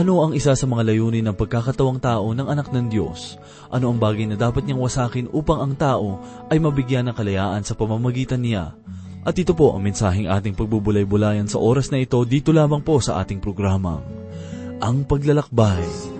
Ano ang isa sa mga layunin ng pagkakatawang tao ng anak ng Diyos? Ano ang bagay na dapat niyang wasakin upang ang tao ay mabigyan ng kalayaan sa pamamagitan niya? At ito po ang mensaheng ating pagbubulay-bulayan sa oras na ito dito lamang po sa ating programa. Ang Paglalakbay.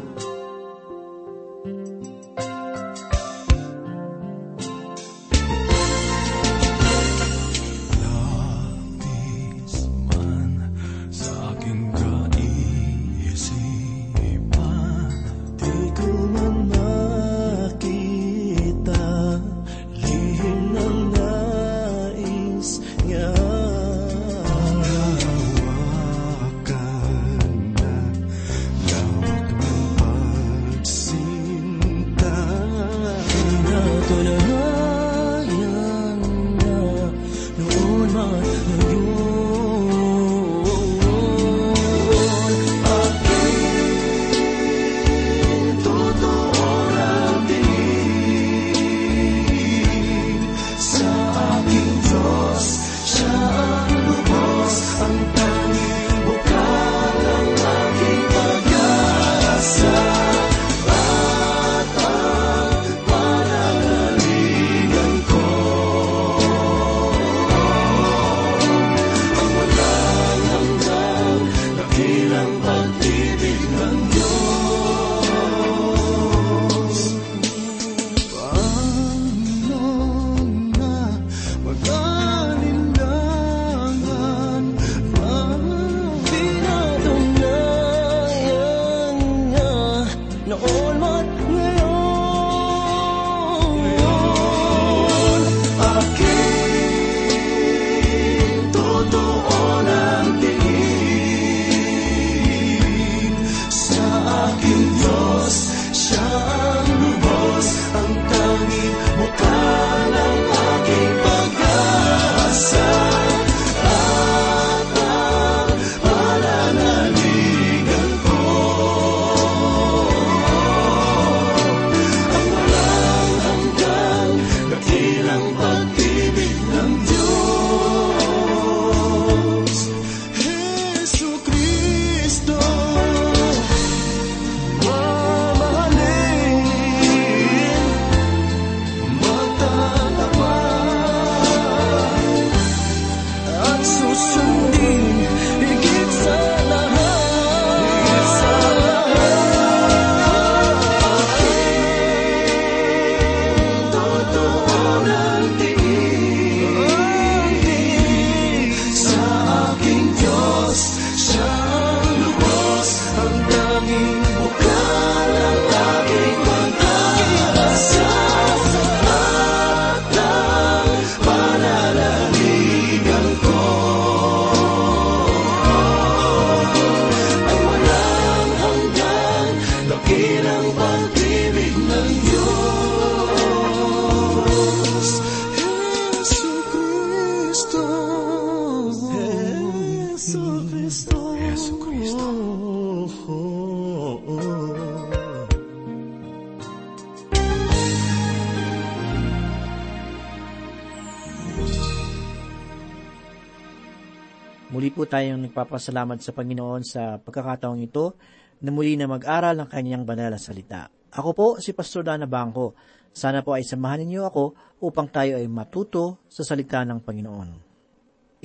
Muli po tayong nagpapasalamat sa Panginoon sa pagkakataong ito na muli na mag-aral ng kanyang banal na salita. Ako po si Pastor Dana Bangko. Sana po ay samahan ninyo ako upang tayo ay matuto sa salita ng Panginoon.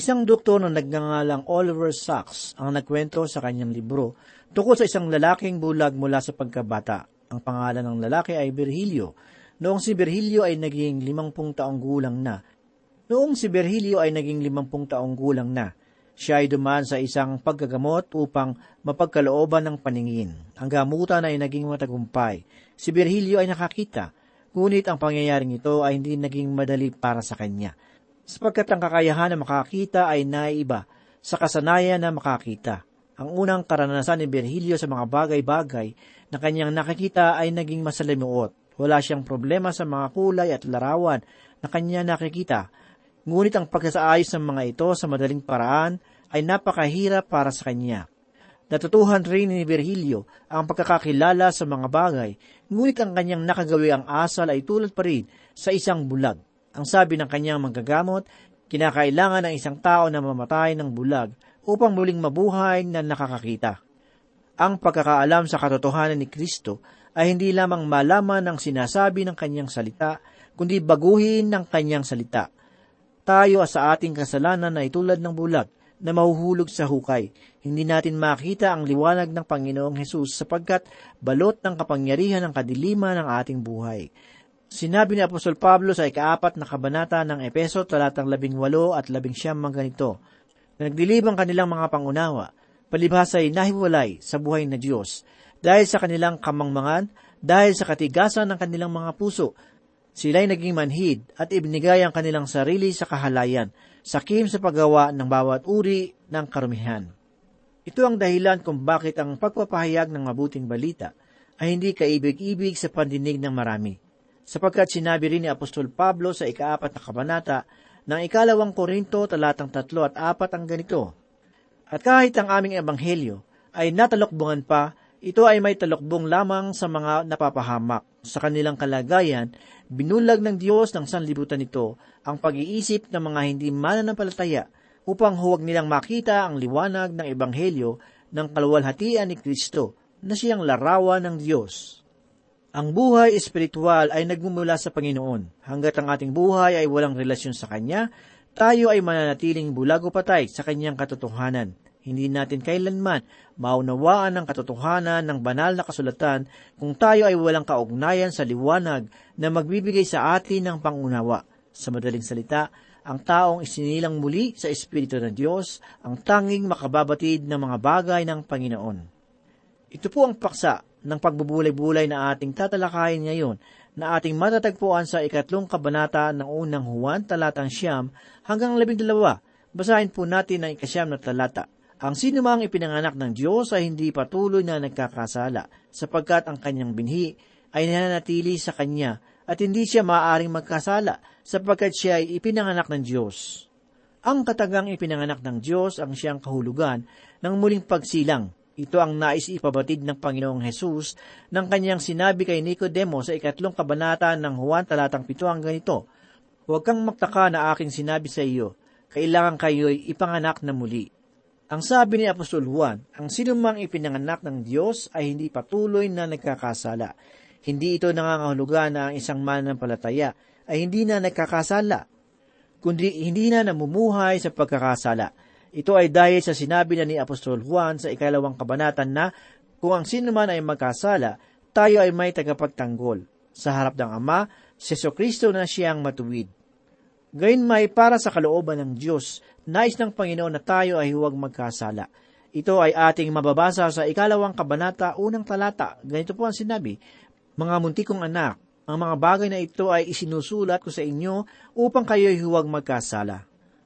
Isang doktor na nagngangalang Oliver Sacks ang nagkwento sa kanyang libro tungkol sa isang lalaking bulag mula sa pagkabata. Ang pangalan ng lalaki ay Virgilio. Noong si Virgilio ay naging limampung taong gulang na. Noong si Virgilio ay naging limampung taong gulang na, siya ay dumaan sa isang paggagamot upang mapagkalooban ng paningin. Ang gamutan ay naging matagumpay. Si Virgilio ay nakakita, ngunit ang pangyayaring ito ay hindi naging madali para sa kanya. Sapagkat ang kakayahan na makakita ay naiba sa kasanayan na makakita. Ang unang karanasan ni Virgilio sa mga bagay-bagay na kanyang nakikita ay naging masalimuot. Wala siyang problema sa mga kulay at larawan na kanya nakikita, Ngunit ang pagsasaayos ng mga ito sa madaling paraan ay napakahirap para sa kanya. Natutuhan rin ni Virgilio ang pagkakakilala sa mga bagay, ngunit ang kanyang nakagawi ang asal ay tulad pa rin sa isang bulag. Ang sabi ng kanyang manggagamot, kinakailangan ng isang tao na mamatay ng bulag upang muling mabuhay na nakakakita. Ang pagkakaalam sa katotohanan ni Kristo ay hindi lamang malaman ng sinasabi ng kanyang salita, kundi baguhin ng kanyang salita. Tayo sa ating kasalanan ay tulad ng bulag na mahuhulog sa hukay. Hindi natin makita ang liwanag ng Panginoong Hesus sapagkat balot ng kapangyarihan ng kadiliman ng ating buhay. Sinabi ni Apostol Pablo sa ikaapat na kabanata ng Epeso talatang labing walo at labing siyam ganito, na nagdilibang kanilang mga pangunawa, palibhas ay nahiwalay sa buhay na Diyos, dahil sa kanilang kamangmangan, dahil sa katigasan ng kanilang mga puso, sila'y naging manhid at ibinigay ang kanilang sarili sa kahalayan, sakim sa paggawa ng bawat uri ng karumihan. Ito ang dahilan kung bakit ang pagpapahayag ng mabuting balita ay hindi kaibig-ibig sa pandinig ng marami sapagkat sinabi rin ni Apostol Pablo sa ikaapat na kabanata ng ikalawang Korinto talatang tatlo at apat ang ganito. At kahit ang aming ebanghelyo ay natalokbungan pa, ito ay may talokbong lamang sa mga napapahamak. Sa kanilang kalagayan, binulag ng Diyos ng sanlibutan nito ang pag-iisip ng mga hindi mananampalataya upang huwag nilang makita ang liwanag ng ebanghelyo ng kaluwalhatian ni Kristo na siyang larawan ng Diyos. Ang buhay espiritual ay nagmumula sa Panginoon. Hanggat ang ating buhay ay walang relasyon sa Kanya, tayo ay mananatiling bulago patay sa Kanyang katotohanan. Hindi natin kailanman maunawaan ang katotohanan ng banal na kasulatan kung tayo ay walang kaugnayan sa liwanag na magbibigay sa atin ng pangunawa. Sa madaling salita, ang taong isinilang muli sa Espiritu ng Diyos ang tanging makababatid ng mga bagay ng Panginoon. Ito po ang paksa ng pagbubulay-bulay na ating tatalakayin ngayon na ating matatagpuan sa ikatlong kabanata ng unang Juan talatang siyam hanggang labing dalawa. Basahin po natin ang ikasyam na talata. Ang sino mang ipinanganak ng Diyos ay hindi patuloy na nagkakasala, sapagkat ang kanyang binhi ay nananatili sa kanya at hindi siya maaaring magkasala, sapagkat siya ay ipinanganak ng Diyos. Ang katagang ipinanganak ng Diyos ang siyang kahulugan ng muling pagsilang ito ang nais ipabatid ng Panginoong Hesus ng kanyang sinabi kay Nicodemo sa ikatlong kabanata ng Juan talatang pito ang ganito, Huwag kang magtaka na aking sinabi sa iyo, kailangan kayo'y ipanganak na muli. Ang sabi ni Apostol Juan, ang sinumang ipinanganak ng Diyos ay hindi patuloy na nagkakasala. Hindi ito nangangahulugan na ang isang mananampalataya ay hindi na nagkakasala, kundi hindi na namumuhay sa pagkakasala ito ay dahil sa sinabi na ni Apostol Juan sa ikalawang kabanatan na kung ang sino man ay magkasala, tayo ay may tagapagtanggol. Sa harap ng Ama, si Kristo na siyang matuwid. Gayun may para sa kalooban ng Diyos, nais ng Panginoon na tayo ay huwag magkasala. Ito ay ating mababasa sa ikalawang kabanata, unang talata. Ganito po ang sinabi, Mga muntikong anak, ang mga bagay na ito ay isinusulat ko sa inyo upang kayo'y huwag magkasala.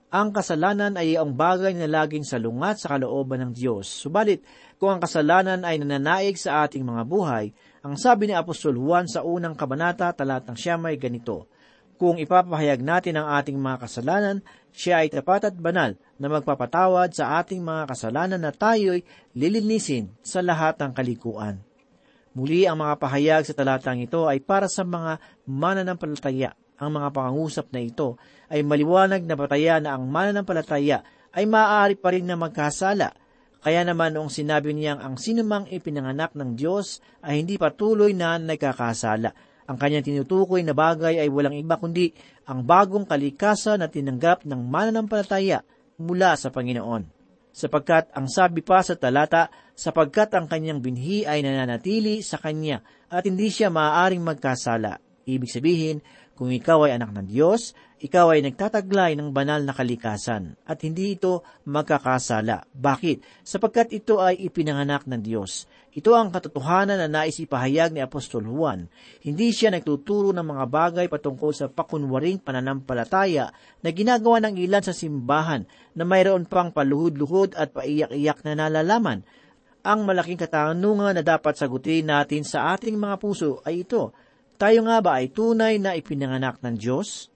Ang kasalanan ay ang bagay na laging salungat sa kalooban ng Diyos. Subalit, kung ang kasalanan ay nananaig sa ating mga buhay, ang sabi ni Apostol Juan sa unang kabanata talatang siya may ganito, Kung ipapahayag natin ang ating mga kasalanan, siya ay tapat at banal na magpapatawad sa ating mga kasalanan na tayo'y lilinisin sa lahat ng kalikuan. Muli ang mga pahayag sa talatang ito ay para sa mga mananampalataya ang mga pangangusap na ito ay maliwanag na bataya na ang mananampalataya ay maaari pa rin na magkasala. Kaya naman noong sinabi niyang ang sinumang ipinanganak ng Diyos ay hindi patuloy na nagkakasala. Ang kanyang tinutukoy na bagay ay walang iba kundi ang bagong kalikasan na tinanggap ng mananampalataya mula sa Panginoon. Sapagkat ang sabi pa sa talata, sapagkat ang kanyang binhi ay nananatili sa kanya at hindi siya maaaring magkasala. Ibig sabihin, kung ikaw ay anak ng Diyos, ikaw ay nagtataglay ng banal na kalikasan at hindi ito magkakasala. Bakit? Sapagkat ito ay ipinanganak ng Diyos. Ito ang katotohanan na nais ipahayag ni Apostol Juan. Hindi siya nagtuturo ng mga bagay patungkol sa pakunwaring pananampalataya na ginagawa ng ilan sa simbahan na mayroon pang paluhod-luhod at paiyak-iyak na nalalaman. Ang malaking katanungan na dapat sagutin natin sa ating mga puso ay ito, tayo nga ba ay tunay na ipinanganak ng Diyos?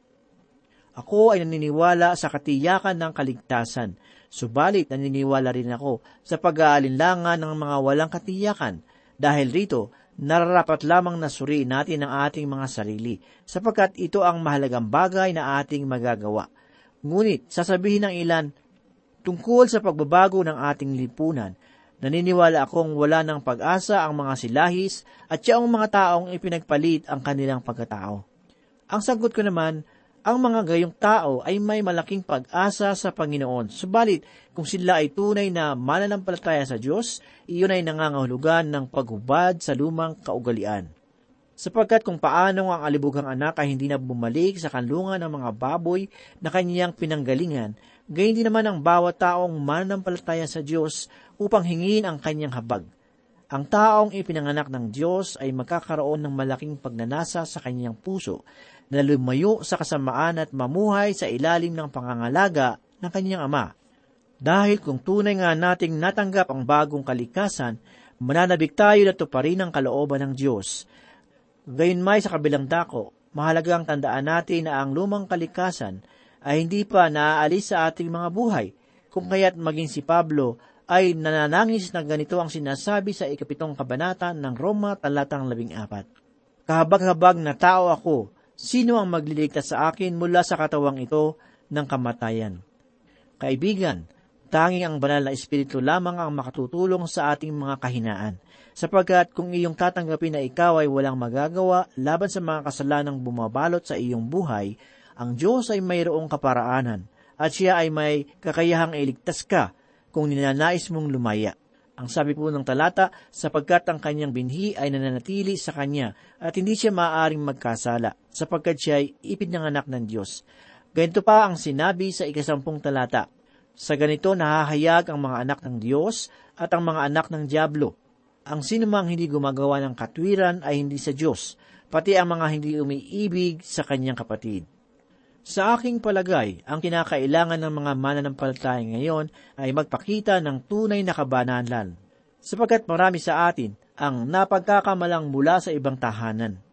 Ako ay naniniwala sa katiyakan ng kaligtasan, subalit naniniwala rin ako sa pag-aalinlangan ng mga walang katiyakan. Dahil rito, nararapat lamang na suriin natin ang ating mga sarili, sapagkat ito ang mahalagang bagay na ating magagawa. Ngunit, sasabihin ng ilan, tungkol sa pagbabago ng ating lipunan, Naniniwala akong wala ng pag-asa ang mga silahis at yaong mga taong ipinagpalit ang kanilang pagkatao. Ang sagot ko naman, ang mga gayong tao ay may malaking pag-asa sa Panginoon. Subalit, kung sila ay tunay na mananampalataya sa Diyos, iyon ay nangangahulugan ng paghubad sa lumang kaugalian. Sapagkat kung paano ang alibugang anak ay hindi na bumalik sa kanlungan ng mga baboy na kanyang pinanggalingan, gayon din naman ang bawat taong mananampalataya sa Diyos upang hingin ang kanyang habag. Ang taong ipinanganak ng Diyos ay magkakaroon ng malaking pagnanasa sa kanyang puso na lumayo sa kasamaan at mamuhay sa ilalim ng pangangalaga ng kanyang ama. Dahil kung tunay nga nating natanggap ang bagong kalikasan, mananabik tayo na tuparin ang kalooban ng Diyos. Gayunmay sa kabilang dako, mahalagang tandaan natin na ang lumang kalikasan ay hindi pa naaalis sa ating mga buhay, kung kaya't maging si Pablo ay nananangis na ganito ang sinasabi sa ikapitong kabanata ng Roma talatang labing apat. Kahabag-habag na tao ako, sino ang magliligtas sa akin mula sa katawang ito ng kamatayan? Kaibigan, tanging ang banal na espiritu lamang ang makatutulong sa ating mga kahinaan, sapagkat kung iyong tatanggapin na ikaw ay walang magagawa laban sa mga kasalanang bumabalot sa iyong buhay, ang Diyos ay mayroong kaparaanan, at siya ay may kakayahang iligtas ka kung ninanais mong lumaya. Ang sabi po ng talata, sapagkat ang kanyang binhi ay nananatili sa kanya at hindi siya maaaring magkasala, sapagkat siya ay ipinanganak ng Diyos. Ganito pa ang sinabi sa ikasampung talata. Sa ganito nahahayag ang mga anak ng Diyos at ang mga anak ng Diablo. Ang sinumang hindi gumagawa ng katwiran ay hindi sa Diyos, pati ang mga hindi umiibig sa kanyang kapatid. Sa aking palagay, ang kinakailangan ng mga mananampalataya ngayon ay magpakita ng tunay na kabanalan, sapagkat marami sa atin ang napagkakamalang mula sa ibang tahanan.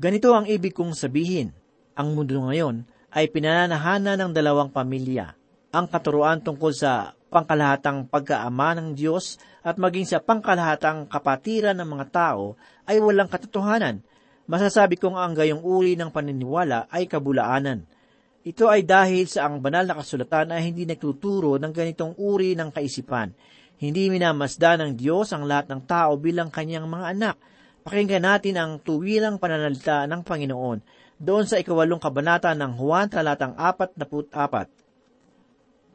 Ganito ang ibig kong sabihin, ang mundo ngayon ay pinananahanan ng dalawang pamilya, ang katuruan tungkol sa pangkalahatang pagkaama ng Diyos at maging sa pangkalahatang kapatiran ng mga tao ay walang katotohanan masasabi kong ang gayong uri ng paniniwala ay kabulaanan. Ito ay dahil sa ang banal na kasulatan ay hindi nagtuturo ng ganitong uri ng kaisipan. Hindi minamasda ng Diyos ang lahat ng tao bilang kanyang mga anak. Pakinggan natin ang tuwirang pananalita ng Panginoon doon sa ikawalong kabanata ng Juan talatang apat na apat.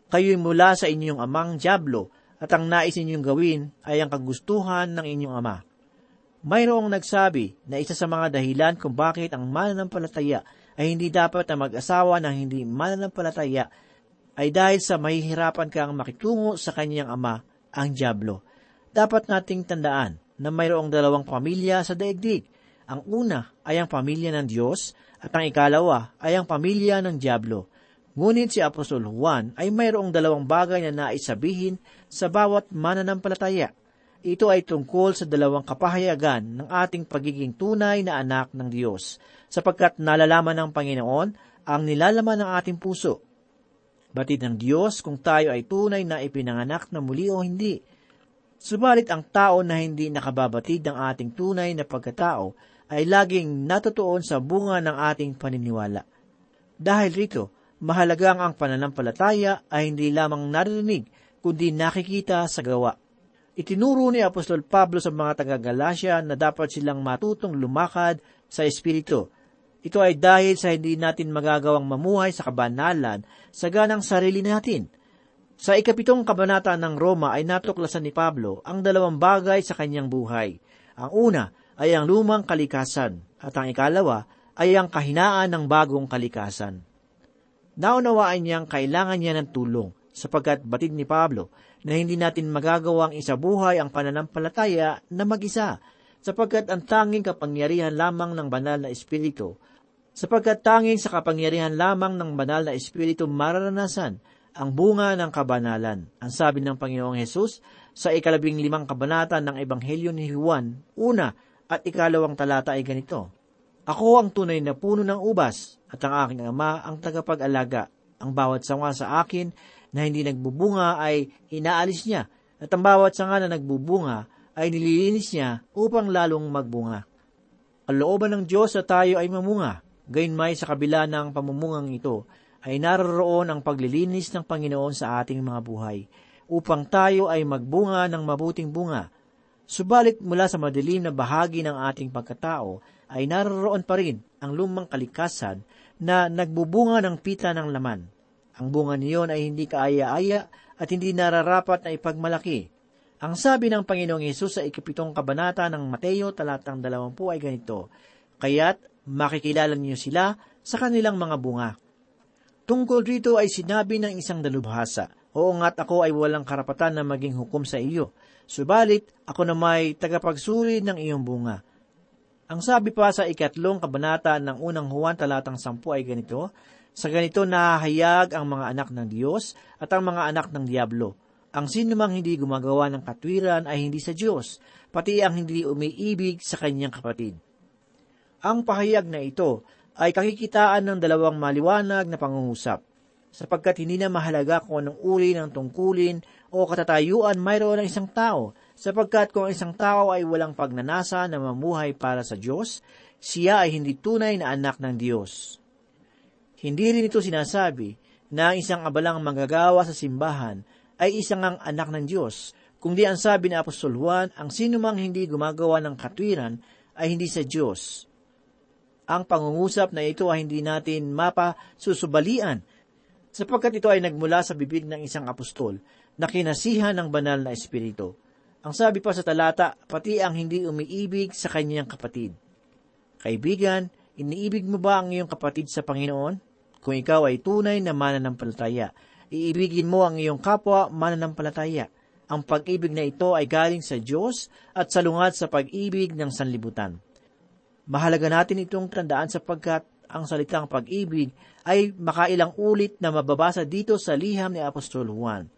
Kayo'y mula sa inyong amang Diablo, at ang nais ninyong gawin ay ang kagustuhan ng inyong ama. Mayroong nagsabi na isa sa mga dahilan kung bakit ang mananampalataya ay hindi dapat na mag-asawa ng hindi mananampalataya ay dahil sa mahihirapan kang makitungo sa kanyang ama, ang Diablo. Dapat nating tandaan na mayroong dalawang pamilya sa daigdig. Ang una ay ang pamilya ng Diyos at ang ikalawa ay ang pamilya ng Diablo. Ngunit si Apostol Juan ay mayroong dalawang bagay na naisabihin sa bawat mananampalataya. Ito ay tungkol sa dalawang kapahayagan ng ating pagiging tunay na anak ng Diyos, sapagkat nalalaman ng Panginoon ang nilalaman ng ating puso. Batid ng Diyos kung tayo ay tunay na ipinanganak na muli o hindi. Subalit ang tao na hindi nakababatid ng ating tunay na pagkatao ay laging natutuon sa bunga ng ating paniniwala. Dahil rito, mahalagang ang pananampalataya ay hindi lamang narinig, kundi nakikita sa gawa. Itinuro ni Apostol Pablo sa mga taga-Galacia na dapat silang matutong lumakad sa Espiritu. Ito ay dahil sa hindi natin magagawang mamuhay sa kabanalan sa ganang sarili natin. Sa ikapitong kabanata ng Roma ay natuklasan ni Pablo ang dalawang bagay sa kanyang buhay. Ang una ay ang lumang kalikasan at ang ikalawa ay ang kahinaan ng bagong kalikasan. Naunawaan niyang kailangan niya ng tulong sapagkat batid ni Pablo na hindi natin magagawang isabuhay ang pananampalataya na mag-isa, sapagkat ang tanging kapangyarihan lamang ng banal na Espiritu, sapagkat tanging sa kapangyarihan lamang ng banal na Espiritu mararanasan ang bunga ng kabanalan. Ang sabi ng Panginoong Hesus sa ikalabing limang kabanata ng Ebanghelyo ni Juan, una at ikalawang talata ay ganito, Ako ang tunay na puno ng ubas, at ang aking ama ang tagapag-alaga. Ang bawat sanga sa akin na hindi nagbubunga ay inaalis niya, at ang bawat sanga na nagbubunga ay nililinis niya upang lalong magbunga. Kalooban ng Diyos na tayo ay mamunga, gayon may sa kabila ng pamumungang ito, ay naroroon ang paglilinis ng Panginoon sa ating mga buhay. upang tayo ay magbunga ng mabuting bunga. Subalit mula sa madilim na bahagi ng ating pagkatao ay naroon pa rin ang lumang kalikasan na nagbubunga ng pita ng laman. Ang bunga niyon ay hindi kaaya-aya at hindi nararapat na ipagmalaki. Ang sabi ng Panginoong Yesus sa ikapitong kabanata ng Mateo talatang dalawampu ay ganito, Kaya't makikilala niyo sila sa kanilang mga bunga. Tungkol rito ay sinabi ng isang dalubhasa, Oo nga't ako ay walang karapatan na maging hukom sa iyo, subalit ako na may tagapagsuri ng iyong bunga. Ang sabi pa sa ikatlong kabanata ng unang Juan talatang sampu ay ganito, Sa ganito nahahayag ang mga anak ng Diyos at ang mga anak ng Diablo. Ang sinumang hindi gumagawa ng katwiran ay hindi sa Diyos, pati ang hindi umiibig sa kanyang kapatid. Ang pahayag na ito ay kakikitaan ng dalawang maliwanag na pangungusap sapagkat hindi na mahalaga kung anong uri ng tungkulin o katatayuan mayroon ng isang tao, sapagkat kung isang tao ay walang pagnanasa na mamuhay para sa Diyos, siya ay hindi tunay na anak ng Diyos. Hindi rin ito sinasabi na ang isang abalang magagawa sa simbahan ay isang ang anak ng Diyos, kundi ang sabi ni Apostol Juan, ang sinumang hindi gumagawa ng katwiran ay hindi sa Diyos. Ang pangungusap na ito ay hindi natin mapasusubalian sapagkat ito ay nagmula sa bibig ng isang apostol na kinasihan ng banal na espiritu. Ang sabi pa sa talata, pati ang hindi umiibig sa kanyang kapatid. Kaibigan, iniibig mo ba ang iyong kapatid sa Panginoon? Kung ikaw ay tunay na mananampalataya, iibigin mo ang iyong kapwa mananampalataya. Ang pag-ibig na ito ay galing sa Diyos at salungat sa pag-ibig ng sanlibutan. Mahalaga natin itong tandaan sapagkat ang salitang pag-ibig ay makailang ulit na mababasa dito sa liham ni Apostol Juan.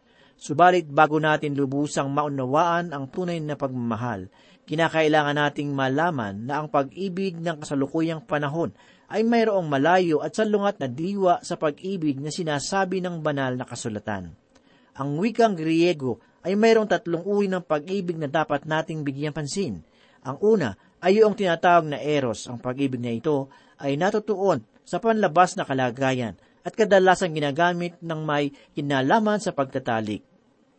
Subalit bago natin lubusang maunawaan ang tunay na pagmamahal, kinakailangan nating malaman na ang pag-ibig ng kasalukuyang panahon ay mayroong malayo at salungat na diwa sa pag-ibig na sinasabi ng banal na kasulatan. Ang wikang Griego ay mayroong tatlong uri ng pag-ibig na dapat nating bigyan pansin. Ang una ay yung tinatawag na eros. Ang pag-ibig na ito ay natutuon sa panlabas na kalagayan at kadalasan ginagamit ng may kinalaman sa pagtatalik.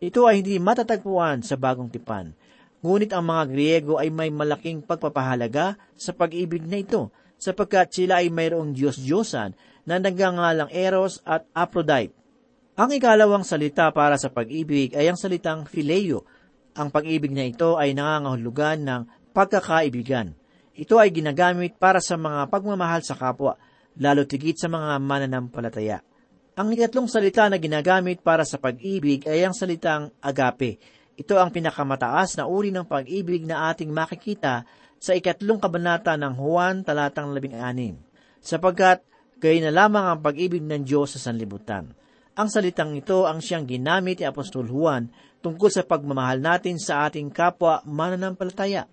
Ito ay hindi matatagpuan sa bagong tipan. Ngunit ang mga Griego ay may malaking pagpapahalaga sa pag-ibig na ito sapagkat sila ay mayroong Diyos-Diyosan na nagngangalang Eros at Aphrodite. Ang ikalawang salita para sa pag-ibig ay ang salitang Phileo. Ang pag-ibig na ito ay nangangahulugan ng pagkakaibigan. Ito ay ginagamit para sa mga pagmamahal sa kapwa, lalo tigit sa mga mananampalataya. Ang ikatlong salita na ginagamit para sa pag-ibig ay ang salitang agape. Ito ang pinakamataas na uri ng pag-ibig na ating makikita sa ikatlong kabanata ng Juan talatang labing anim, sapagkat gay na lamang ang pag-ibig ng Diyos sa sanlibutan. Ang salitang ito ang siyang ginamit ni Apostol Juan tungkol sa pagmamahal natin sa ating kapwa mananampalataya.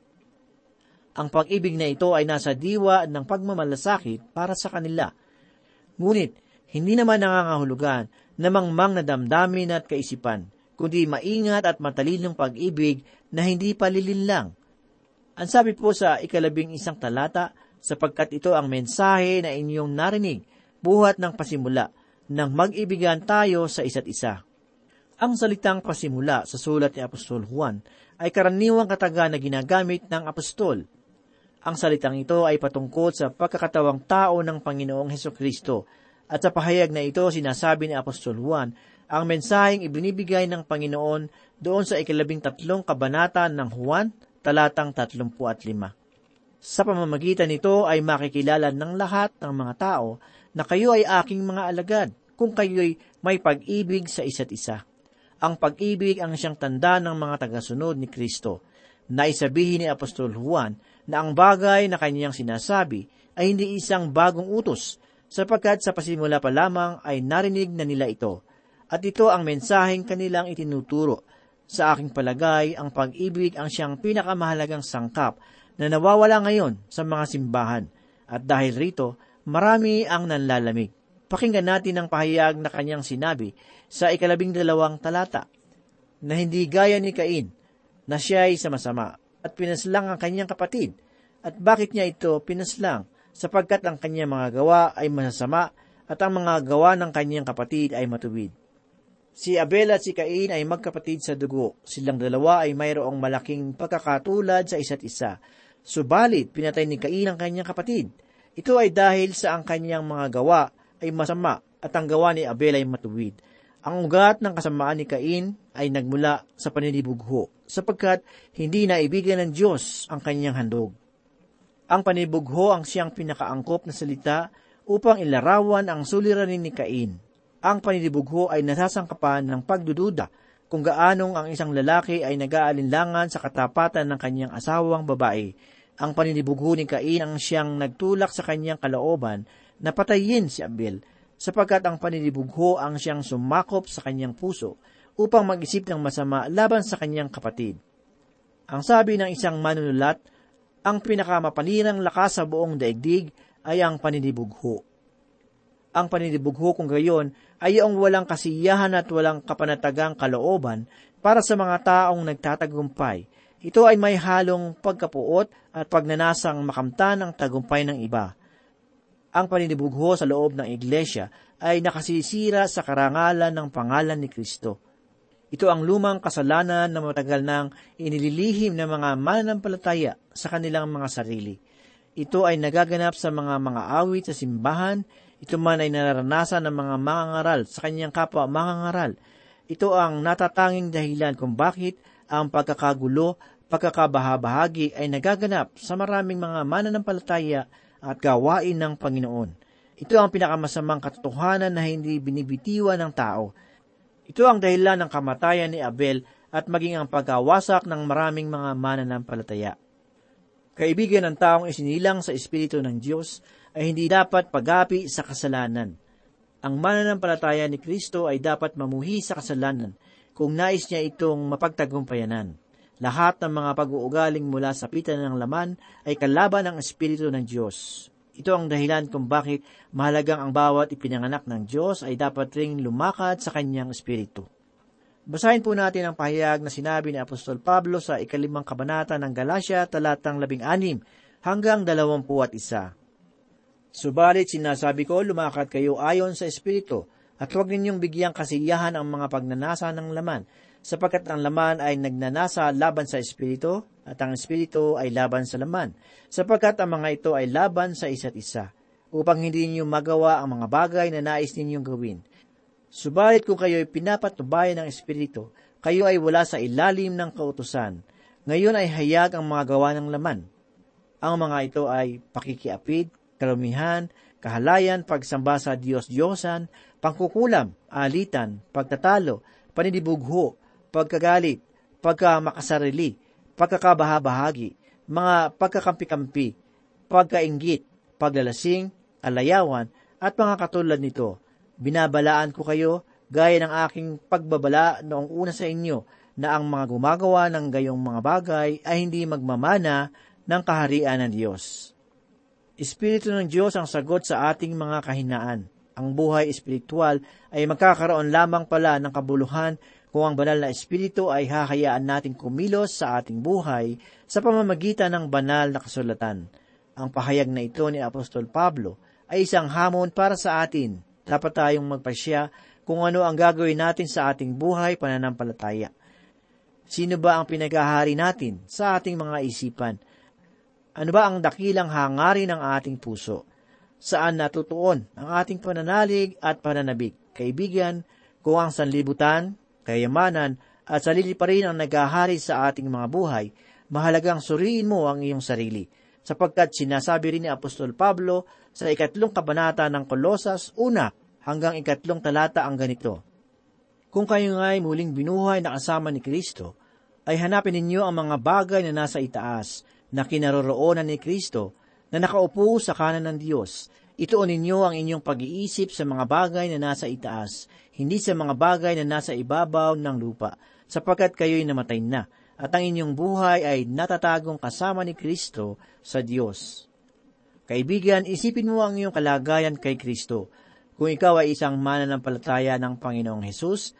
Ang pag-ibig na ito ay nasa diwa ng pagmamalasakit para sa kanila. Ngunit, hindi naman nangangahulugan na mangmang na damdamin at kaisipan, kundi maingat at matalinong pag-ibig na hindi palilinlang. Ang sabi po sa ikalabing isang talata, sapagkat ito ang mensahe na inyong narinig, buhat ng pasimula, nang mag-ibigan tayo sa isa't isa. Ang salitang pasimula sa sulat ni Apostol Juan ay karaniwang kataga na ginagamit ng apostol ang salitang ito ay patungkol sa pagkakatawang tao ng Panginoong Heso Kristo at sa pahayag na ito sinasabi ni Apostol Juan ang mensaheng ibinibigay ng Panginoon doon sa ikalabing tatlong kabanata ng Juan, talatang tatlumpu at lima. Sa pamamagitan nito ay makikilala ng lahat ng mga tao na kayo ay aking mga alagad kung kayo'y may pag-ibig sa isa't isa. Ang pag-ibig ang siyang tanda ng mga tagasunod ni Kristo. Naisabihin ni Apostol Juan na ang bagay na kanyang sinasabi ay hindi isang bagong utos, sapagkat sa pasimula pa lamang ay narinig na nila ito, at ito ang mensaheng kanilang itinuturo. Sa aking palagay, ang pag-ibig ang siyang pinakamahalagang sangkap na nawawala ngayon sa mga simbahan, at dahil rito, marami ang nanlalamig. Pakinggan natin ang pahayag na kanyang sinabi sa ikalabing dalawang talata, na hindi gaya ni Cain, na siya ay sama-sama, at pinaslang ang kanyang kapatid. At bakit niya ito pinaslang? Sapagkat ang kanyang mga gawa ay masasama at ang mga gawa ng kanyang kapatid ay matuwid. Si Abel at si Cain ay magkapatid sa dugo. Silang dalawa ay mayroong malaking pagkakatulad sa isa't isa. Subalit, pinatay ni Cain ang kanyang kapatid. Ito ay dahil sa ang kanyang mga gawa ay masama at ang gawa ni Abel ay matuwid. Ang ugat ng kasamaan ni Cain ay nagmula sa paninibugho, sapagkat hindi naibigan ng Diyos ang kanyang handog. Ang panibugho ang siyang pinakaangkop na salita upang ilarawan ang suliranin ni Cain. Ang paninibugho ay nasasangkapan ng pagdududa kung gaanong ang isang lalaki ay nag-aalinlangan sa katapatan ng kanyang asawang babae. Ang paninibugho ni Cain ang siyang nagtulak sa kanyang kalooban na patayin si Abel sapagkat ang paninibugho ang siyang sumakop sa kanyang puso upang mag-isip ng masama laban sa kanyang kapatid. Ang sabi ng isang manunulat, ang pinakamapanirang lakas sa buong daigdig ay ang paninibugho. Ang paninibugho kung gayon ay ang walang kasiyahan at walang kapanatagang kalooban para sa mga taong nagtatagumpay. Ito ay may halong pagkapuot at pagnanasang makamtan ang tagumpay ng iba ang paninibugho sa loob ng iglesia ay nakasisira sa karangalan ng pangalan ni Kristo. Ito ang lumang kasalanan na matagal nang inililihim ng mga mananampalataya sa kanilang mga sarili. Ito ay nagaganap sa mga mga awit sa simbahan, ito man ay nararanasan ng mga mangangaral sa kanyang kapwa mangangaral. Ito ang natatanging dahilan kung bakit ang pagkakagulo, pagkakabahabahagi ay nagaganap sa maraming mga mananampalataya at gawain ng Panginoon. Ito ang pinakamasamang katotohanan na hindi binibitiwan ng tao. Ito ang dahilan ng kamatayan ni Abel at maging ang pagkawasak ng maraming mga mananampalataya. Kaibigan ng taong isinilang sa Espiritu ng Diyos ay hindi dapat pagapi sa kasalanan. Ang mananampalataya ni Kristo ay dapat mamuhi sa kasalanan kung nais niya itong mapagtagumpayanan. Lahat ng mga pag-uugaling mula sa pitan ng laman ay kalaban ng Espiritu ng Diyos. Ito ang dahilan kung bakit mahalagang ang bawat ipinanganak ng Diyos ay dapat ring lumakad sa kanyang Espiritu. Basahin po natin ang pahayag na sinabi ni Apostol Pablo sa ikalimang kabanata ng Galacia, talatang labing anim hanggang dalawampu at isa. Subalit sinasabi ko, lumakad kayo ayon sa Espiritu, at huwag ninyong bigyang kasiyahan ang mga pagnanasa ng laman, sapagkat ang laman ay nagnanasa laban sa Espiritu, at ang Espiritu ay laban sa laman, sapagkat ang mga ito ay laban sa isa't isa, upang hindi ninyo magawa ang mga bagay na nais ninyong gawin. Subalit kung kayo ay pinapatubayan ng Espiritu, kayo ay wala sa ilalim ng kautusan. Ngayon ay hayag ang mga gawa ng laman. Ang mga ito ay pakikiapid, kalumihan, kahalayan, pagsamba sa Diyos-Diyosan, pangkukulam, alitan, pagtatalo, paninibugho, pagkagalit, pagkamakasarili, pagkakabahabahagi, mga pagkakampi-kampi, pagkainggit, paglalasing, alayawan, at mga katulad nito. Binabalaan ko kayo, gaya ng aking pagbabala noong una sa inyo, na ang mga gumagawa ng gayong mga bagay ay hindi magmamana ng kaharian ng Diyos. Espiritu ng Diyos ang sagot sa ating mga kahinaan. Ang buhay espiritual ay magkakaroon lamang pala ng kabuluhan kung ang banal na espiritu ay hahayaan nating kumilos sa ating buhay sa pamamagitan ng banal na kasulatan. Ang pahayag na ito ni Apostol Pablo ay isang hamon para sa atin. Dapat tayong magpasya kung ano ang gagawin natin sa ating buhay pananampalataya. Sino ba ang pinagahari natin sa ating mga isipan? Ano ba ang dakilang hangarin ng ating puso? Saan natutuon ang ating pananalig at pananabik? Kaibigan, kung ang sanlibutan, kayamanan at sarili pa rin ang nagahari sa ating mga buhay, mahalagang suriin mo ang iyong sarili, sapagkat sinasabi rin ni Apostol Pablo sa ikatlong kabanata ng Kolosas, una hanggang ikatlong talata ang ganito. Kung kayo nga'y muling binuhay na kasama ni Kristo, ay hanapin ninyo ang mga bagay na nasa itaas, na kinaroroonan ni Kristo, na nakaupo sa kanan ng Diyos. Ituon ninyo ang inyong pag-iisip sa mga bagay na nasa itaas, hindi sa mga bagay na nasa ibabaw ng lupa, sapagkat kayo'y namatay na, at ang inyong buhay ay natatagong kasama ni Kristo sa Diyos. Kaibigan, isipin mo ang iyong kalagayan kay Kristo. Kung ikaw ay isang mananampalataya ng Panginoong Hesus,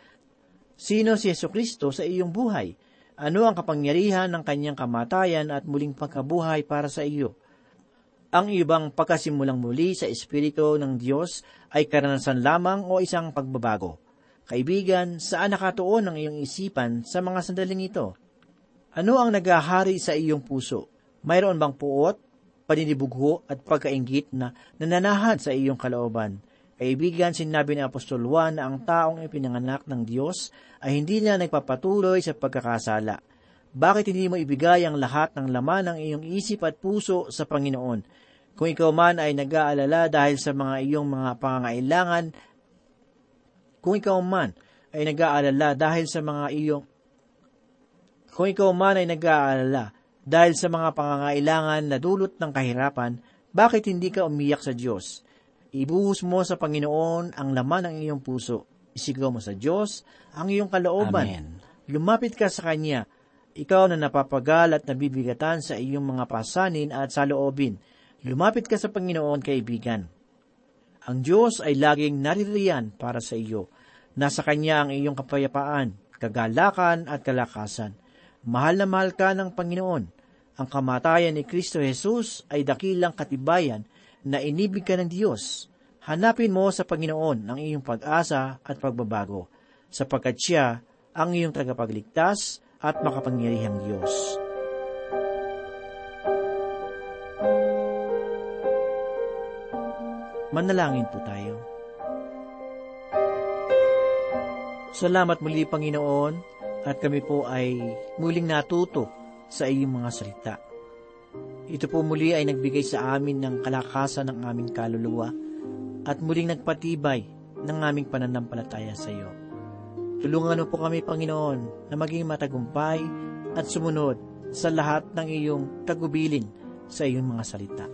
sino si Yesu Kristo sa iyong buhay? Ano ang kapangyarihan ng kanyang kamatayan at muling pagkabuhay para sa iyo? Ang ibang pagkasimulang muli sa Espiritu ng Diyos ay karanasan lamang o isang pagbabago. Kaibigan, saan nakatuon ang iyong isipan sa mga sandaling ito? Ano ang nagahari sa iyong puso? Mayroon bang puot, paninibugho at pagkaingit na nananahad sa iyong kalooban? Kaibigan, sinabi ni Apostol Juan na ang taong ipinanganak ng Diyos ay hindi na nagpapatuloy sa pagkakasala. Bakit hindi mo ibigay ang lahat ng laman ng iyong isip at puso sa Panginoon? Kung ikaw man ay nag-aalala dahil sa mga iyong mga pangangailangan, kung ikaw man ay nag-aalala dahil sa mga iyong kung ikaw man ay nag-aalala dahil sa mga pangangailangan na dulot ng kahirapan, bakit hindi ka umiyak sa Diyos? Ibuhos mo sa Panginoon ang laman ng iyong puso. Isigaw mo sa Diyos ang iyong kalooban. Amen. Lumapit ka sa Kanya. Ikaw na napapagal at nabibigatan sa iyong mga pasanin at saloobin. Lumapit ka sa Panginoon, kaibigan. Ang Diyos ay laging naririyan para sa iyo. Nasa Kanya ang iyong kapayapaan, kagalakan at kalakasan. Mahal na mahal ka ng Panginoon. Ang kamatayan ni Kristo Jesus ay dakilang katibayan na inibig ka ng Diyos. Hanapin mo sa Panginoon ang iyong pag-asa at pagbabago, sapagkat siya ang iyong tagapagligtas at makapangyarihang Diyos. Manalangin po tayo. Salamat muli, Panginoon, at kami po ay muling natuto sa iyong mga salita. Ito po muli ay nagbigay sa amin ng kalakasan ng aming kaluluwa at muling nagpatibay ng aming pananampalataya sa iyo. Tulungan mo po kami, Panginoon, na maging matagumpay at sumunod sa lahat ng iyong tagubilin sa iyong mga salita.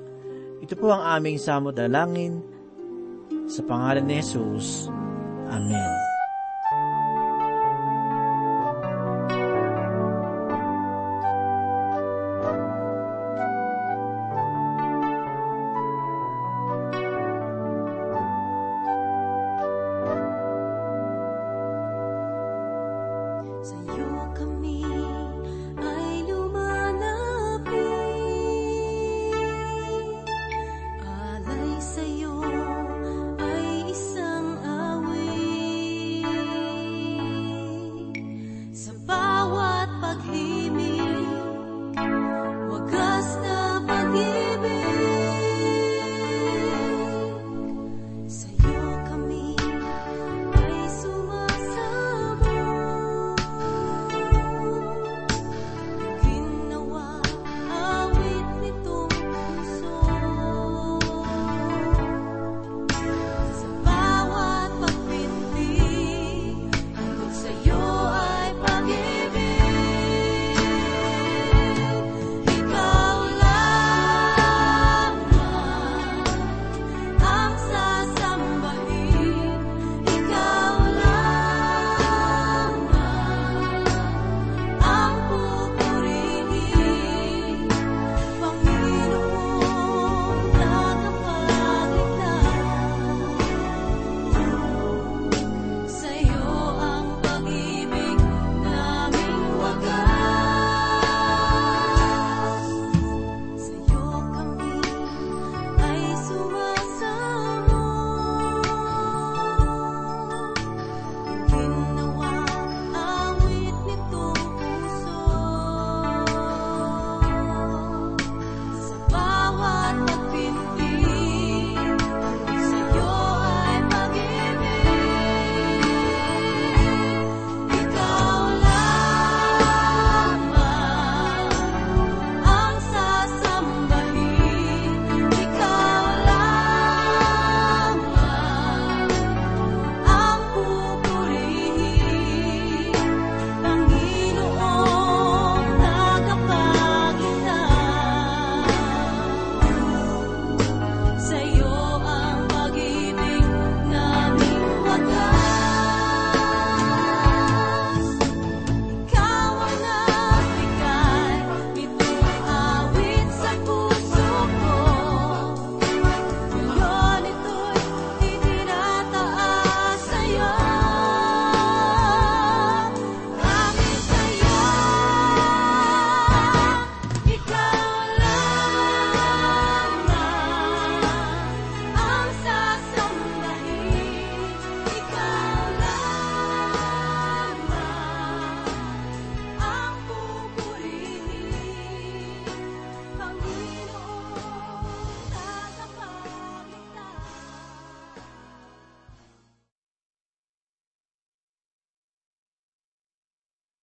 Ito po ang aming samot dalangin sa pangalan ni Jesus. Amen.